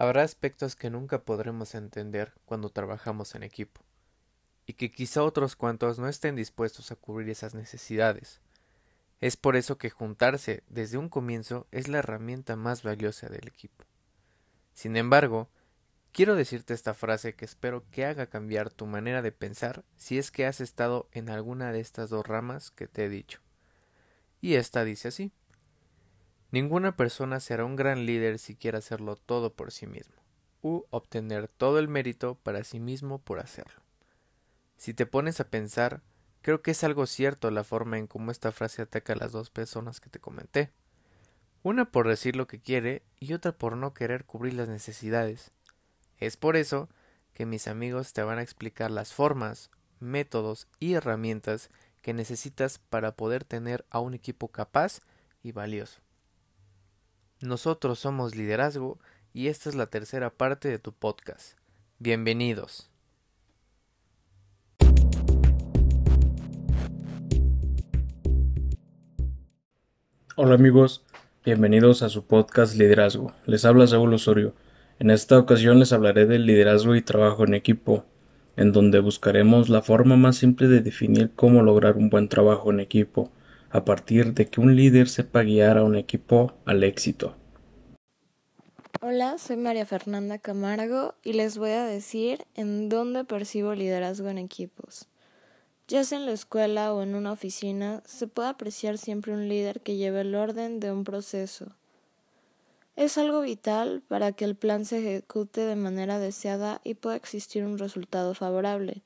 Habrá aspectos que nunca podremos entender cuando trabajamos en equipo, y que quizá otros cuantos no estén dispuestos a cubrir esas necesidades. Es por eso que juntarse desde un comienzo es la herramienta más valiosa del equipo. Sin embargo, quiero decirte esta frase que espero que haga cambiar tu manera de pensar si es que has estado en alguna de estas dos ramas que te he dicho. Y esta dice así. Ninguna persona será un gran líder si quiere hacerlo todo por sí mismo, u obtener todo el mérito para sí mismo por hacerlo. Si te pones a pensar, creo que es algo cierto la forma en cómo esta frase ataca a las dos personas que te comenté. Una por decir lo que quiere y otra por no querer cubrir las necesidades. Es por eso que mis amigos te van a explicar las formas, métodos y herramientas que necesitas para poder tener a un equipo capaz y valioso. Nosotros somos Liderazgo y esta es la tercera parte de tu podcast. Bienvenidos. Hola amigos, bienvenidos a su podcast Liderazgo. Les habla Saúl Osorio. En esta ocasión les hablaré del liderazgo y trabajo en equipo, en donde buscaremos la forma más simple de definir cómo lograr un buen trabajo en equipo a partir de que un líder sepa guiar a un equipo al éxito. Hola, soy María Fernanda Camargo y les voy a decir en dónde percibo liderazgo en equipos. Ya sea en la escuela o en una oficina, se puede apreciar siempre un líder que lleve el orden de un proceso. Es algo vital para que el plan se ejecute de manera deseada y pueda existir un resultado favorable,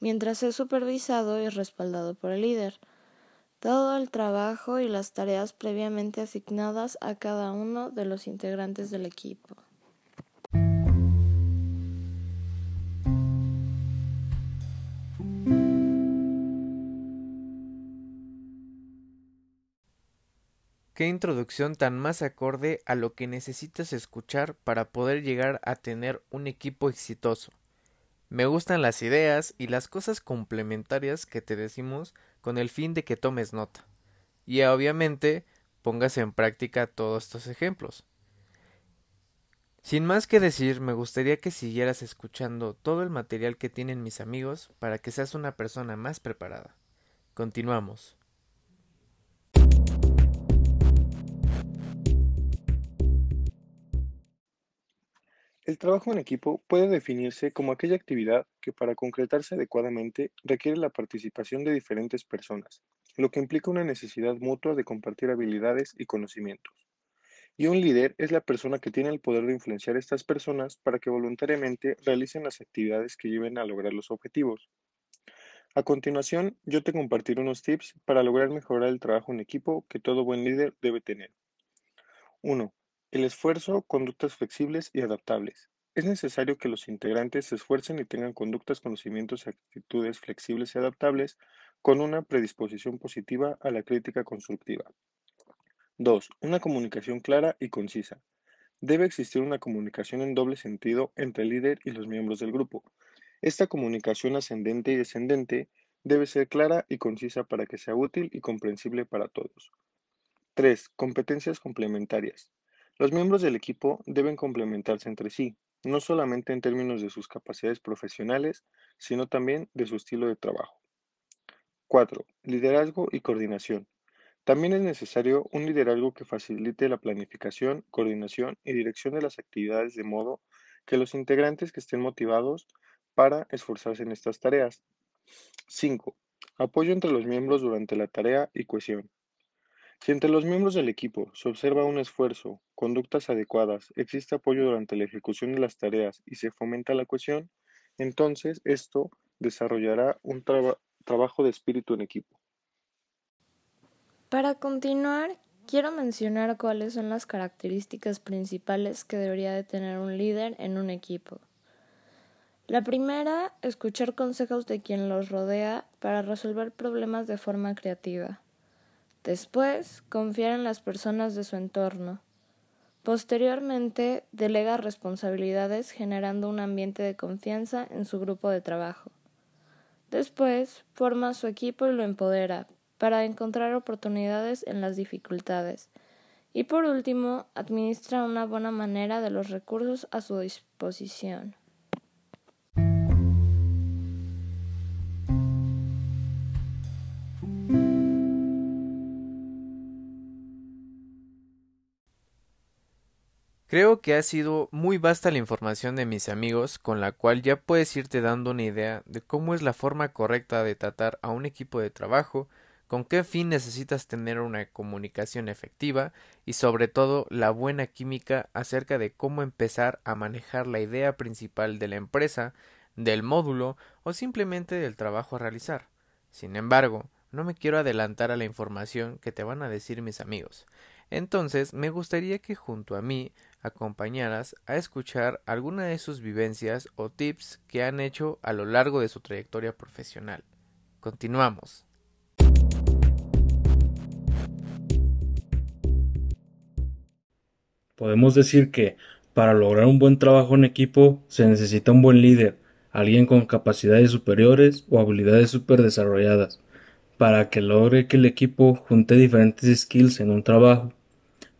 mientras es supervisado y respaldado por el líder todo el trabajo y las tareas previamente asignadas a cada uno de los integrantes del equipo. Qué introducción tan más acorde a lo que necesitas escuchar para poder llegar a tener un equipo exitoso. Me gustan las ideas y las cosas complementarias que te decimos con el fin de que tomes nota. Y obviamente pongas en práctica todos estos ejemplos. Sin más que decir, me gustaría que siguieras escuchando todo el material que tienen mis amigos para que seas una persona más preparada. Continuamos. El trabajo en equipo puede definirse como aquella actividad que para concretarse adecuadamente requiere la participación de diferentes personas, lo que implica una necesidad mutua de compartir habilidades y conocimientos. Y un líder es la persona que tiene el poder de influenciar a estas personas para que voluntariamente realicen las actividades que lleven a lograr los objetivos. A continuación, yo te compartiré unos tips para lograr mejorar el trabajo en equipo que todo buen líder debe tener. 1. El esfuerzo, conductas flexibles y adaptables. Es necesario que los integrantes se esfuercen y tengan conductas, conocimientos y actitudes flexibles y adaptables con una predisposición positiva a la crítica constructiva. 2. Una comunicación clara y concisa. Debe existir una comunicación en doble sentido entre el líder y los miembros del grupo. Esta comunicación ascendente y descendente debe ser clara y concisa para que sea útil y comprensible para todos. 3. Competencias complementarias. Los miembros del equipo deben complementarse entre sí, no solamente en términos de sus capacidades profesionales, sino también de su estilo de trabajo. 4. Liderazgo y coordinación. También es necesario un liderazgo que facilite la planificación, coordinación y dirección de las actividades de modo que los integrantes que estén motivados para esforzarse en estas tareas. 5. Apoyo entre los miembros durante la tarea y cohesión. Si entre los miembros del equipo se observa un esfuerzo, conductas adecuadas, existe apoyo durante la ejecución de las tareas y se fomenta la cohesión, entonces esto desarrollará un trabajo de espíritu en equipo. Para continuar, quiero mencionar cuáles son las características principales que debería de tener un líder en un equipo. La primera, escuchar consejos de quien los rodea para resolver problemas de forma creativa. Después, confiar en las personas de su entorno. Posteriormente, delega responsabilidades generando un ambiente de confianza en su grupo de trabajo. Después, forma su equipo y lo empodera para encontrar oportunidades en las dificultades. Y por último, administra una buena manera de los recursos a su disposición. Creo que ha sido muy vasta la información de mis amigos con la cual ya puedes irte dando una idea de cómo es la forma correcta de tratar a un equipo de trabajo, con qué fin necesitas tener una comunicación efectiva y sobre todo la buena química acerca de cómo empezar a manejar la idea principal de la empresa, del módulo o simplemente del trabajo a realizar. Sin embargo, no me quiero adelantar a la información que te van a decir mis amigos. Entonces, me gustaría que junto a mí acompañaras a escuchar alguna de sus vivencias o tips que han hecho a lo largo de su trayectoria profesional. Continuamos. Podemos decir que para lograr un buen trabajo en equipo se necesita un buen líder, alguien con capacidades superiores o habilidades super desarrolladas, para que logre que el equipo junte diferentes skills en un trabajo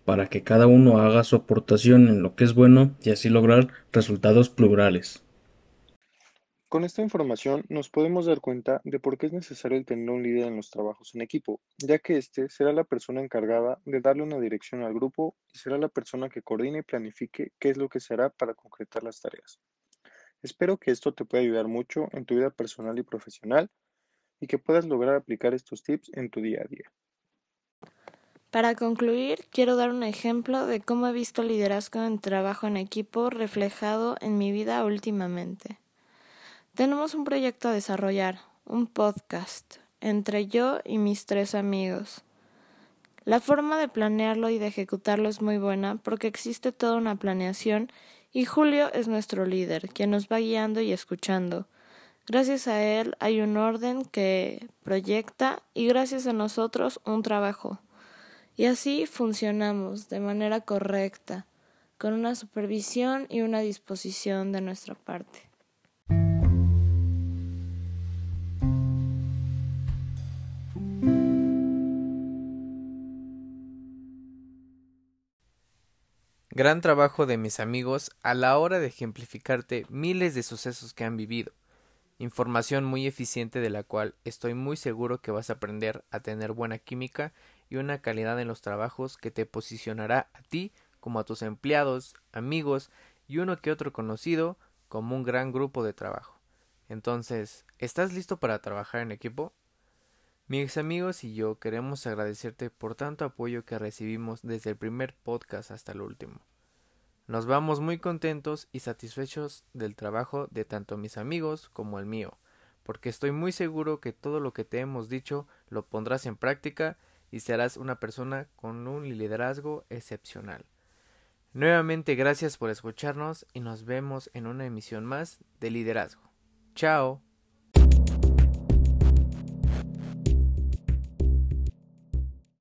para que cada uno haga su aportación en lo que es bueno y así lograr resultados plurales. Con esta información nos podemos dar cuenta de por qué es necesario tener un líder en los trabajos en equipo, ya que éste será la persona encargada de darle una dirección al grupo y será la persona que coordine y planifique qué es lo que se hará para concretar las tareas. Espero que esto te pueda ayudar mucho en tu vida personal y profesional y que puedas lograr aplicar estos tips en tu día a día. Para concluir, quiero dar un ejemplo de cómo he visto liderazgo en trabajo en equipo reflejado en mi vida últimamente. Tenemos un proyecto a desarrollar, un podcast, entre yo y mis tres amigos. La forma de planearlo y de ejecutarlo es muy buena porque existe toda una planeación y Julio es nuestro líder, quien nos va guiando y escuchando. Gracias a él hay un orden que proyecta y gracias a nosotros un trabajo. Y así funcionamos de manera correcta, con una supervisión y una disposición de nuestra parte. Gran trabajo de mis amigos a la hora de ejemplificarte miles de sucesos que han vivido. Información muy eficiente de la cual estoy muy seguro que vas a aprender a tener buena química y una calidad en los trabajos que te posicionará a ti como a tus empleados, amigos y uno que otro conocido como un gran grupo de trabajo. Entonces, ¿estás listo para trabajar en equipo? Mis amigos y yo queremos agradecerte por tanto apoyo que recibimos desde el primer podcast hasta el último. Nos vamos muy contentos y satisfechos del trabajo de tanto mis amigos como el mío, porque estoy muy seguro que todo lo que te hemos dicho lo pondrás en práctica y serás una persona con un liderazgo excepcional. Nuevamente gracias por escucharnos y nos vemos en una emisión más de liderazgo. Chao.